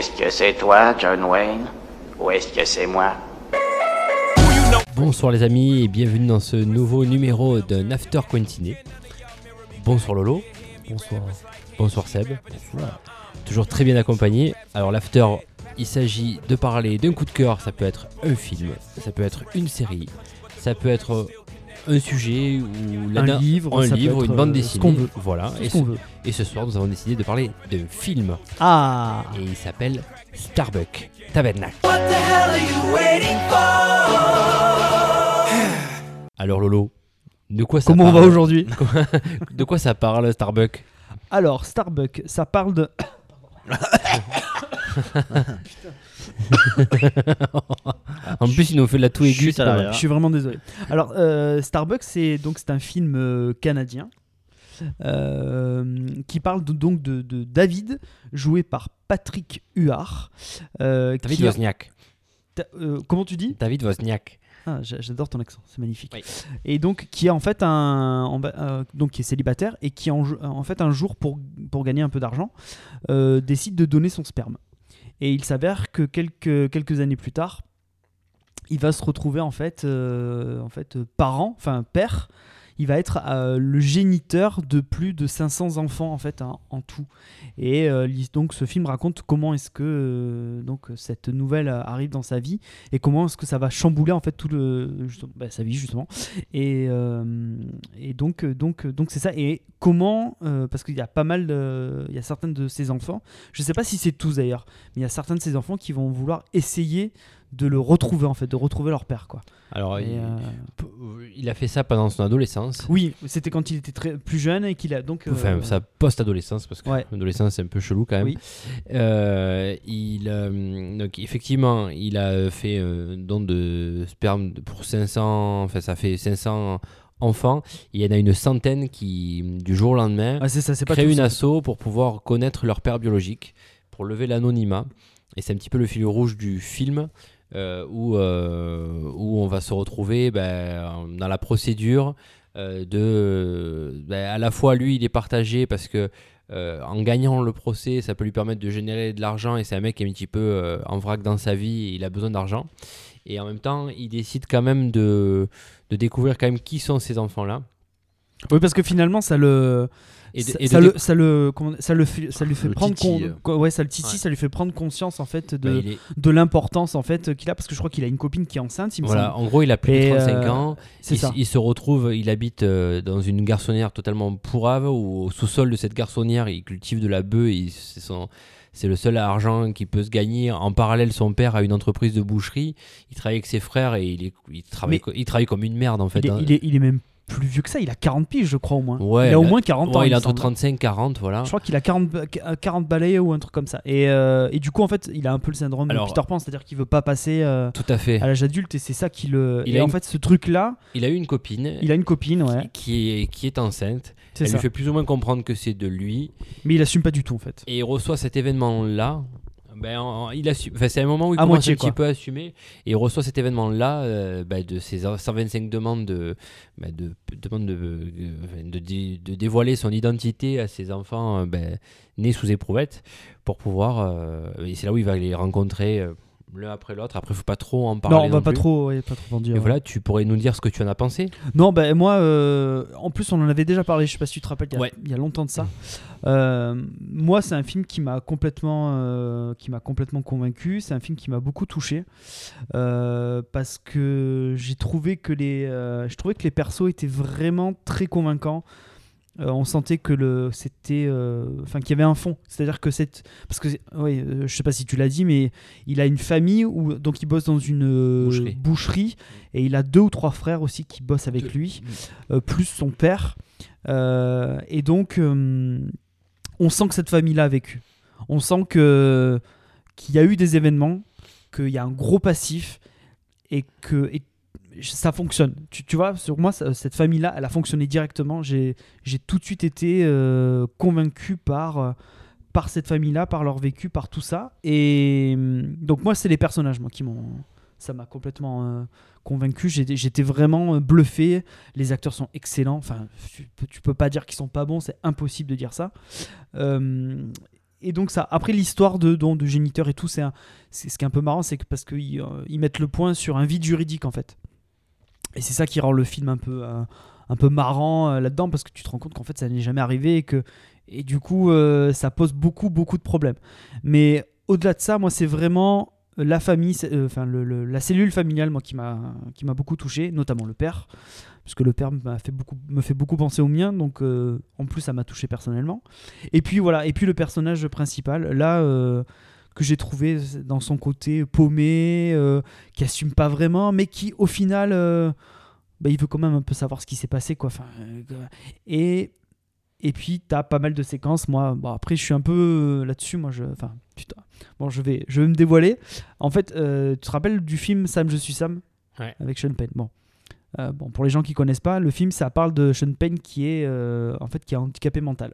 Est-ce que c'est toi, John Wayne Ou est-ce que c'est moi? Bonsoir les amis et bienvenue dans ce nouveau numéro d'un After Quentiné. Bonsoir Lolo. Bonsoir. Bonsoir Seb. Toujours très bien accompagné. Alors l'After, il s'agit de parler d'un coup de cœur. Ça peut être un film, ça peut être une série, ça peut être un sujet ou Un livre, un livre, une bande euh, ce dessinée. qu'on veut. Voilà. Et ce qu'on ce, veut. et ce soir, nous avons décidé de parler d'un film Ah et il s'appelle Starbuck Tabernacle. Alors Lolo, de quoi ça Comment on parle va aujourd'hui? De quoi ça parle Starbuck? Alors, Starbuck, ça parle de. En plus, il nous fait de la toux aiguë. Mal. Je suis vraiment désolé. Alors, euh, Starbuck, c'est donc c'est un film euh, canadien euh, qui parle de- donc de, de David, joué par Patrick Huard. euh, David qui Wozniak. ta- euh, comment tu dis? David Wozniak. Ah, j'a- J'adore ton accent, c'est magnifique. Oui. Et donc qui est en fait un, en euh, donc qui est célibataire et qui en, en fait un jour pour pour gagner un peu d'argent euh, décide de donner son sperme. Et il s'avère que quelques années plus tard, il va se retrouver en fait euh, en fait euh, parent, enfin père. Il va être euh, le géniteur de plus de 500 enfants en fait en, en tout. Et euh, donc ce film raconte comment est-ce que euh, donc cette nouvelle arrive dans sa vie et comment est-ce que ça va chambouler en fait tout le bah, sa vie justement. Et, et donc donc donc c'est ça. Et comment parce qu'il y a pas mal de, il y a certains de ces enfants. Je sais pas si c'est tous d'ailleurs mais il y a certains de ces enfants qui vont vouloir essayer de le retrouver en fait de retrouver leur père quoi Alors, Et, il, euh, il a fait ça pendant son adolescence. oui c'était quand il était très plus jeune et qu'il a donc euh, Enfin, sa post-adolescence, parce que Ouais. l'adolescence c'est un peu chelou quand même. Oui. Euh, il, euh, donc, effectivement, il a fait un don de sperme pour 500, enfin ça fait 500 enfants. Il y en a une centaine qui, du jour au lendemain, ah, ça pas créent une asso pour pouvoir connaître leur père biologique, pour lever l'anonymat. Et c'est un petit peu le fil rouge du film où, euh, où on va se retrouver ben, dans la procédure euh, de... ben, à la fois, lui, il est partagé parce que euh, en gagnant le procès, ça peut lui permettre de générer de l'argent et c'est un mec qui est un petit peu euh, en vrac dans sa vie et il a besoin d'argent. Et en même temps, il décide quand même de, de découvrir quand même qui sont ces enfants-là. oui parce que finalement ça le Et de- ça, et de ça le, ça le comment- ça le fait, ça lui fait Le prendre con- ouais ça le Ouais. ça lui fait prendre conscience en fait de, est- de l'importance en fait qu'il a parce que je crois qu'il a une copine qui est enceinte il me Voilà, semble en gros, il a plus Et, de 35 euh, ans. il, ça s- il se retrouve, il habite euh, dans une garçonnière totalement pourrave, où au sous-sol de cette garçonnière, il cultive de la bœuf. et C'est son- c'est le seul argent qu'il peut se gagner. En parallèle, son père a une entreprise de boucherie. Il travaille avec ses frères et il, est, il, travaille, Mais- co- il travaille comme une merde en fait. il, est, hein. il, est, il est même plus vieux que ça, il a 40 piges, je crois, au moins. Ouais, il a au moins 40 ans. Ouais, il a entre semble. 35 et 40, voilà. Je crois qu'il a 40, ba- 40 balais ou un truc comme ça. Et, euh, et du coup, en fait, il a un peu le syndrome Alors- de Peter Pan, c'est-à-dire qu'il veut pas passer euh, Tout à fait. à l'âge adulte et c'est ça qui le. Il et a en une- fait, ce truc-là, Il a eu une copine il a une copine, ouais. qui, est, qui est enceinte. Elle ça. lui fait plus ou moins comprendre que c'est de lui. Mais il assume pas du tout, en fait. et il reçoit cet événement-là. Ben, en- il assume. Enfin, c'est un moment où il À commence moitié, un petit quoi. peu à assumer. Et il reçoit cet événement-là euh, ben, de ces 125 demandes de, ben, de, demandes de, de, dé- de dévoiler son identité à ses enfants euh, nés sous éprouvette pour pouvoir. euh, et c'est là où il va les rencontrer euh, l'un après l'autre. Après, il faut pas trop en parler. non, on va pas plus. trop, ouais, pas trop en dire. Et voilà, tu pourrais nous dire ce que tu en as pensé? Non, ben moi, euh, en plus, on en avait déjà parlé, je sais pas si tu te rappelles, il y a, il y a longtemps de ça. Euh, moi, c'est un film qui m'a complètement, euh, qui m'a complètement convaincu. C'est un film qui m'a beaucoup touché parce que j'ai trouvé que les, je trouvais que les persos étaient vraiment très convaincants. Euh, on sentait que le, c'était, euh, enfin, qu'il y avait un fond. C'est-à-dire que c'est, parce que, oui, euh, je sais pas si tu l'as dit, mais il a une famille où, donc il bosse dans une euh, Boucherie. boucherie et il a deux ou trois frères aussi qui bossent avec Deux. lui, euh, plus son père. Et donc, on sent que cette famille-là a vécu. On sent que qu'il y a eu des événements, qu'il y a un gros passif et que et ça fonctionne. Tu, vois, sur moi, cette famille-là, elle a fonctionné directement. J'ai tout de suite été euh, convaincu par, euh, par cette famille-là, par leur vécu, par tout ça. Et hum, donc, moi, c'est les personnages moi, qui m'ont. Ça m'a complètement euh, convaincu. J'étais vraiment bluffé. Les acteurs sont excellents. Enfin, tu, tu peux pas dire qu'ils sont pas bons. C'est impossible de dire ça. Euh, et donc ça, après l'histoire de, de, de géniteur et tout, c'est ce qui est un peu marrant, c'est que parce qu'ils ils mettent le point sur un vide juridique en fait. Et c'est ça qui rend le film un peu, euh, un peu marrant euh, là-dedans, parce que tu te rends compte qu'en fait ça n'est jamais arrivé et que et du coup euh, ça pose beaucoup beaucoup de problèmes. Mais au-delà de ça, moi c'est vraiment la famille, enfin le- la cellule familiale, moi qui m'a beaucoup touché, notamment le père, parce que le père fait beaucoup me fait beaucoup penser au mien, donc en plus ça m'a touché personnellement. Et puis voilà, et puis le personnage principal, là, que j'ai trouvé dans son côté paumé, euh, qui assume pas vraiment, mais qui au final, euh, bah, il veut quand même un peu savoir ce qui s'est passé, quoi. Enfin, euh, et et puis t'as pas mal de séquences. Moi, bon après je suis un peu euh, là-dessus. Moi, je, enfin, putain. Bon, je vais, je vais me dévoiler. En fait, euh, tu te rappelles du film Sam, je suis Sam? Ouais. avec Sean Penn. Bon. Bon, pour les gens qui connaissent pas, le film, ça parle de Sean Penn qui est en fait qui est handicapé mental.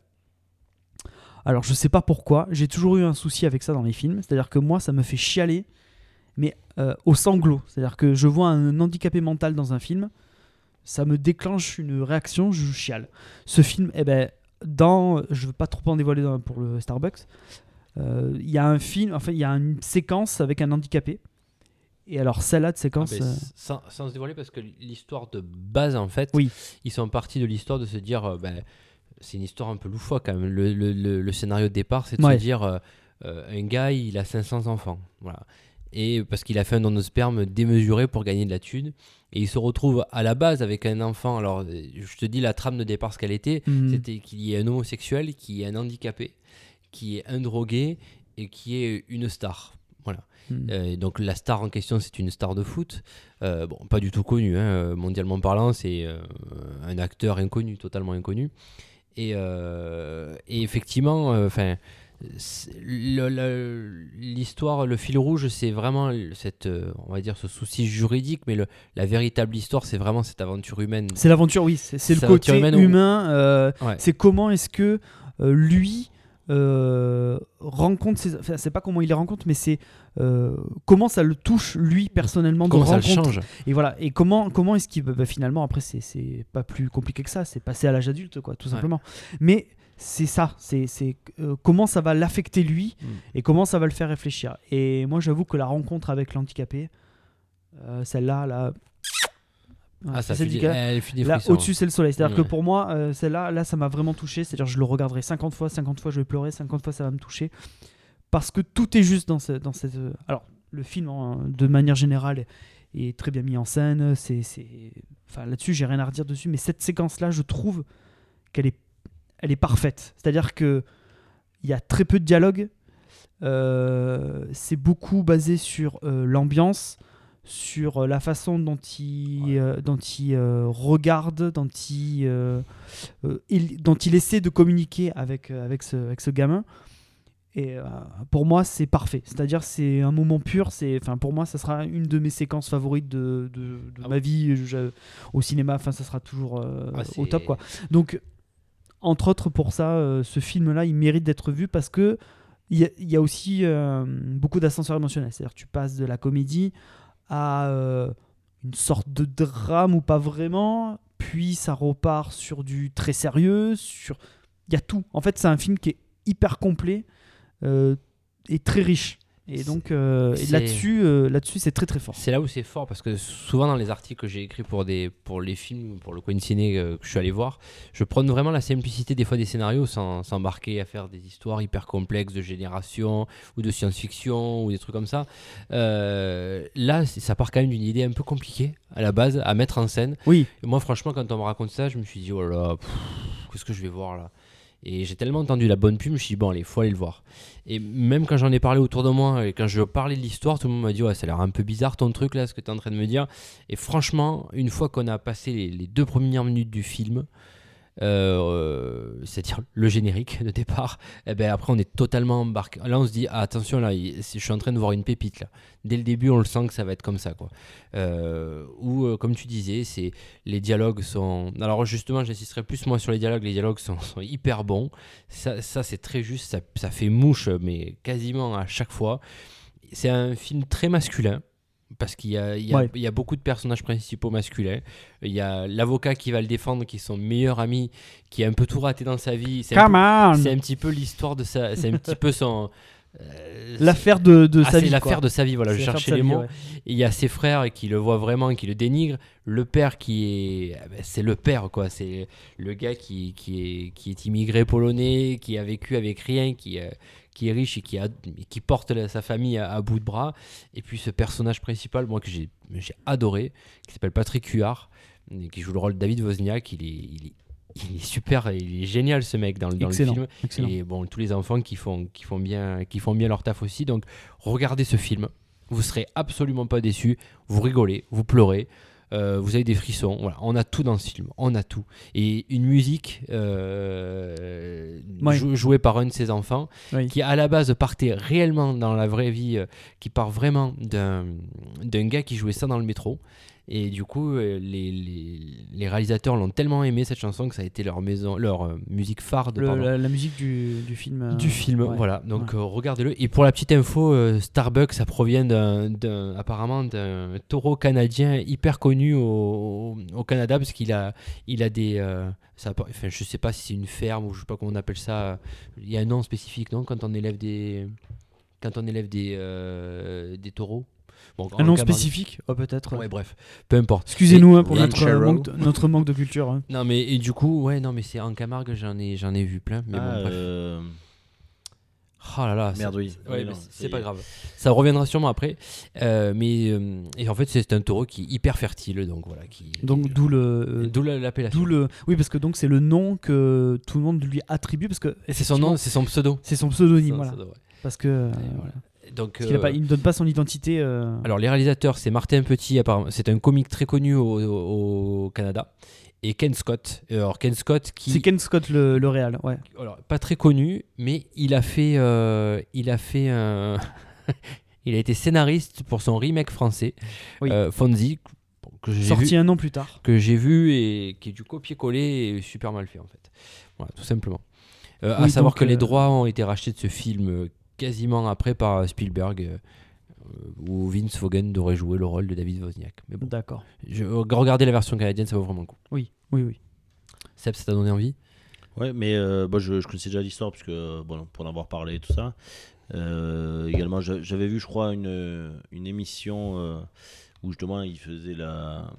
Alors, je sais pas pourquoi, j'ai toujours eu un souci avec ça dans les films, c'est-à-dire que moi, ça me fait chialer, mais euh, au sanglot. C'est-à-dire que je vois un handicapé mental dans un film, ça me déclenche une réaction, je chiale. Ce film, eh ben, dans, je veux pas trop en dévoiler dans- pour le Starbucks, euh, il y a un film, enfin, il y a une séquence avec un handicapé. Et alors, celle-là de Ah, séquence. ben, euh, sans, sans se dévoiler, parce que l'histoire de base, en fait, Oui. ils sont partis de l'histoire de se dire, ben, c'est une histoire un peu loufoque quand même. Le, le- le- le scénario de départ, c'est de Ouais. se dire, euh, euh, un gars, il a 500 enfants. Voilà. Et parce qu'il a fait un don de sperme démesuré pour gagner de la thune. Et il se retrouve à la base avec un enfant. Alors, je te dis la trame de départ, ce qu'elle était. hmm, C'était qu'il y ait un homosexuel, qui est un handicapé, qui est un drogué et qui est une star. Voilà. hmm. Euh, donc la star en question, c'est une star de foot. Euh, bon, pas du tout connue, hein, mondialement parlant, c'est euh, un acteur inconnu, totalement inconnu. Et, euh, et effectivement, euh, enfin, l'histoire, le fil rouge, c'est vraiment cette, euh, on va dire, ce souci juridique, mais le, la véritable histoire, c'est vraiment cette aventure humaine. C'est l'aventure, oui. C'est le côté où- humain. euh, Ouais. C'est comment est-ce que euh, lui euh, rencontre ses. Enfin, c'est pas comment il les rencontre, mais c'est euh, comment ça le touche lui personnellement de Comment ça le change Et voilà. Et comment comment est-ce qu'il bah, finalement après c'est c'est pas plus compliqué que ça. C'est passer à l'âge adulte quoi, tout Ouais. simplement. Mais c'est ça. C'est c'est euh, comment ça va l'affecter lui Mm. et comment ça va le faire réfléchir. Et moi j'avoue que la rencontre avec l'handicapé, euh, celle-là là. Ah, ça c'est Là, au-dessus, c'est le soleil. C'est-à-dire Ouais. que pour moi, euh, celle-là, là, ça m'a vraiment touché. C'est-à-dire, je le regarderai 50 fois, 50 fois, je vais pleurer, 50 fois, ça va me toucher. Parce que tout est juste dans, ce- dans cette. euh, Alors, le film, hein, de manière générale, est, très bien mis en scène. C'est, c'est... Enfin, là-dessus, j'ai rien à redire dessus. Mais cette séquence-là, je trouve qu'elle est, elle est parfaite. C'est-à-dire que il y a très peu de dialogue. Euh, c'est beaucoup basé sur euh, l'ambiance, sur euh, la façon dont il, euh, dont il euh, regarde, dont il, euh, il- dont il essaie de communiquer avec, avec, ce, avec ce gamin. Et pour moi, c'est parfait. C'est-à-dire, c'est un moment pur. C'est, enfin, pour moi, ça sera une de mes séquences favorites de, de, de Ah ma vie je- au cinéma. Enfin, ça sera toujours Ah, au top, quoi. Donc, entre autres, pour ça, ce film-là, il mérite d'être vu parce que il y, y a aussi beaucoup d'ascenseurs émotionnels. C'est-à-dire, tu passes de la comédie à euh, une sorte de drame ou pas vraiment, puis ça repart sur du très sérieux. Sur, il y a tout. En fait, c'est un film qui est hyper complet euh, et très riche. Et donc euh, là-dessus, euh, là-dessus, c'est très très fort. C'est là où c'est fort parce que souvent dans les articles que j'ai écrits pour, des, pour les films, pour le coin ciné euh, que je suis allé voir, je prends vraiment la simplicité des fois des scénarios sans s'embarquer à faire des histoires hyper complexes de génération ou de science-fiction ou des trucs comme ça. Euh, là, ça part quand même d'une idée un peu compliquée à la base à mettre en scène. Oui, Et moi, franchement, quand on me raconte ça, je me suis dit, oh là qu'est-ce que je vais voir là? Et j'ai tellement entendu la bonne pub, je me suis dit, bon, allez, faut aller le voir. Et même quand j'en ai parlé autour de moi, et quand je parlais de l'histoire, tout le monde m'a dit, ouais, ça a l'air un peu bizarre ton truc là, ce que tu es en train de me dire. Et franchement, une fois qu'on a passé les, les deux premières minutes du film, euh, c'est-à-dire le générique de départ, et ben après on est totalement embarqué. Là on se dit ah, attention là, je suis en train de voir une pépite là. Dès le début on le sent que ça va être comme ça quoi. Euh, ou euh, comme tu disais, c'est les dialogues sont. Alors justement j'insisterai plus moi sur les dialogues. Les dialogues sont, sont hyper bons. Ça, ça, c'est très juste. Ça, ça fait mouche mais quasiment à chaque fois. C'est un film très masculin. Parce qu'il y a, Ouais. y beaucoup de personnages principaux masculins. Il y a l'avocat qui va le défendre, qui est son meilleur ami, qui a un peu tout raté dans sa vie. C'est un, un petit peu l'histoire de sa. C'est un petit peu son. Euh, L'affaire de, de ah, sa vie. l'affaire de sa vie, voilà, je cherchais les mots. ouais. Il y a ses frères qui le voient vraiment, qui le dénigrent. Le père qui est, ah ben, c'est le père quoi. C'est le gars qui, qui est qui est immigré polonais, qui a vécu avec rien, qui euh, qui est riche et qui a qui porte la- sa famille à, à bout de bras. Et puis ce personnage principal, moi que j'ai adoré, qui s'appelle Patrick Huard, qui joue le rôle de David Wozniak. Il est il est il est super, il est génial ce mec dans, le- dans le Excellent. film. Excellent. Et bon, tous les enfants qui font, qui font, bien, qui font bien leur taf aussi. Donc, regardez ce film. Vous serez absolument pas déçus. Vous rigolez, vous pleurez. euh, vous avez des frissons, voilà, on a tout dans ce film, on a tout. Et une musique euh, jou- jouée par un de ses enfants, Oui. qui à la base partait réellement dans la vraie vie, euh, qui part vraiment d'un gars qui jouait ça dans le métro. Et du coup, euh, les, les, les réalisateurs l'ont tellement aimé cette chanson que ça a été leur maison, leur euh, musique phare de Le- la, la musique du, du film. euh, du film. ouais. Voilà, donc euh, regardez-le. Et pour la petite info, euh, Starbucks, ça provient d'un, d'un- apparemment d'un taureau canadien hyper connu au, au Canada parce qu'il a, il a des, ça, enfin, je sais pas si c'est une ferme ou je sais pas comment on appelle ça. Il y a un nom spécifique, non, quand on élève des, quand on élève des, des taureaux? Bon, Un nom spécifique oh, Peut-être. Ouais, bref, peu importe. Excusez-nous hein, pour notre, euh, Ranchero. manque de, notre manque de culture. hein. Non, mais et du coup, ouais, non, mais c'est en Camargue, j'en ai, j'en ai vu plein. Mais Ah, bon, bref. euh, Oh là là, Merde, c'est- oui. Ouais, c'est- pas grave. Ça reviendra sûrement après. Euh, mais euh, et en fait, c'est un taureau qui est hyper fertile, donc voilà. Qui, Donc qui- d'où le. euh, d'où la- l'appellation. D'où le. Oui, parce que donc c'est le nom que tout le monde lui attribue parce que Et c'est son nom, c'est son pseudo. c'est son pseudonyme, voilà. Parce que voilà. Donc, euh, pas- il ne donne pas son identité. euh, alors les réalisateurs, c'est Martin Petit, c'est un comique très connu au, au- au Canada, et Ken Scott. Alors Ken Scott qui, C'est Ken Scott le, le réal, ouais. alors, pas très connu, mais il a fait, euh, il a fait il a été scénariste pour son remake français, Oui. euh, Fonzie, que j'ai vu. Sorti un an plus tard. que j'ai vu et qui est du copier-coller et super mal fait en fait. Voilà, tout simplement. Euh, à Oui, savoir que les euh, droits ont été rachetés de ce film euh, quasiment après par Spielberg, euh, euh, où Vince Vaughn aurait joué le rôle de David Wozniak. Mais bon, D'accord. je, regardez la version canadienne, ça vaut vraiment le coup. Oui, oui, oui. Seb, ça t'a donné envie? Ouais, mais euh, bon, je, je connaissais déjà l'histoire, puisque euh, bon, pour en avoir parlé et tout ça. Euh, également, j'a- j'avais vu, je crois, une, une émission euh, où justement il faisait la,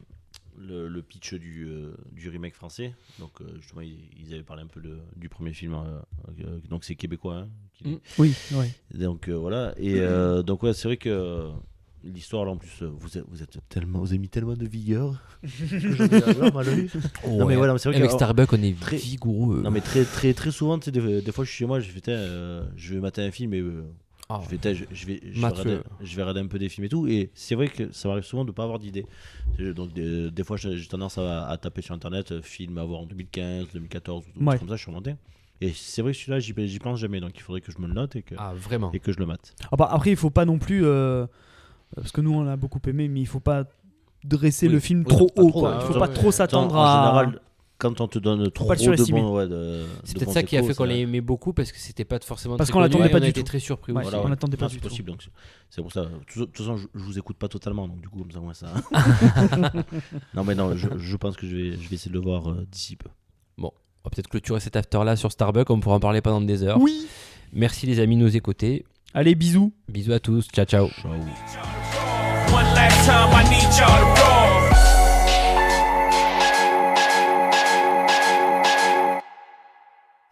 le, le pitch du, euh, du remake français. Donc, euh, justement, ils, ils avaient parlé un peu de- du premier film. euh, euh, donc, c'est québécois. hein, qui- Mm. Oui, ouais. Donc, euh, voilà. Et euh, donc, ouais, c'est vrai que. L'histoire là en plus, vous êtes, vous êtes tellement, vous avez mis tellement de vigueur. Non, mais voilà, c'est vrai Avec que- Starbucks, on est très- vigoureux. Non mais très très très souvent, tu sais, des, des fois je suis chez moi, je fais, euh, je vais mater un film et euh, Ah, je vais, je, je vais, je vais, regarder, je vais regarder un peu des films et tout. Et c'est vrai que ça m'arrive souvent de pas avoir d'idée. Donc des, des fois j'ai tendance à, à taper sur internet euh, film à voir en 2015, 2014 ou Ouais. comme ça, je suis remonté. Et c'est vrai que celui-là j'y j'y pense jamais, donc il faudrait que je me le note et que, Ah, vraiment. et que je le mate. Ah bah, après, il faut pas non plus. euh, parce que nous, on l'a beaucoup aimé, mais il faut pas dresser Oui. le film Oui, trop haut. trop, quoi. Il faut Ouais, pas trop s'attendre en à. général, quand on te donne trop pas de bons, ouais, de, C'est de peut-être ça qui a fait qu'on l'a aimé beaucoup parce que c'était pas forcément Parce qu'on l'attendait pas du tout. très surpris Ouais. Voilà, on ouais. l'attendait pas Non, du c'est tout. possible. donc c'est- pour ça. De toute façon, je, je vous écoute pas totalement, donc du coup, comme ça, moi, ça. non, mais non, je, je pense que je vais, je vais essayer de le voir euh, d'ici peu. On va peut-être clôturer cet after là sur Starbucks, on pourra en parler pendant des heures. Oui. Merci les amis de nous écouter. Allez, bisous. Bisous à tous, ciao ciao. Ciao.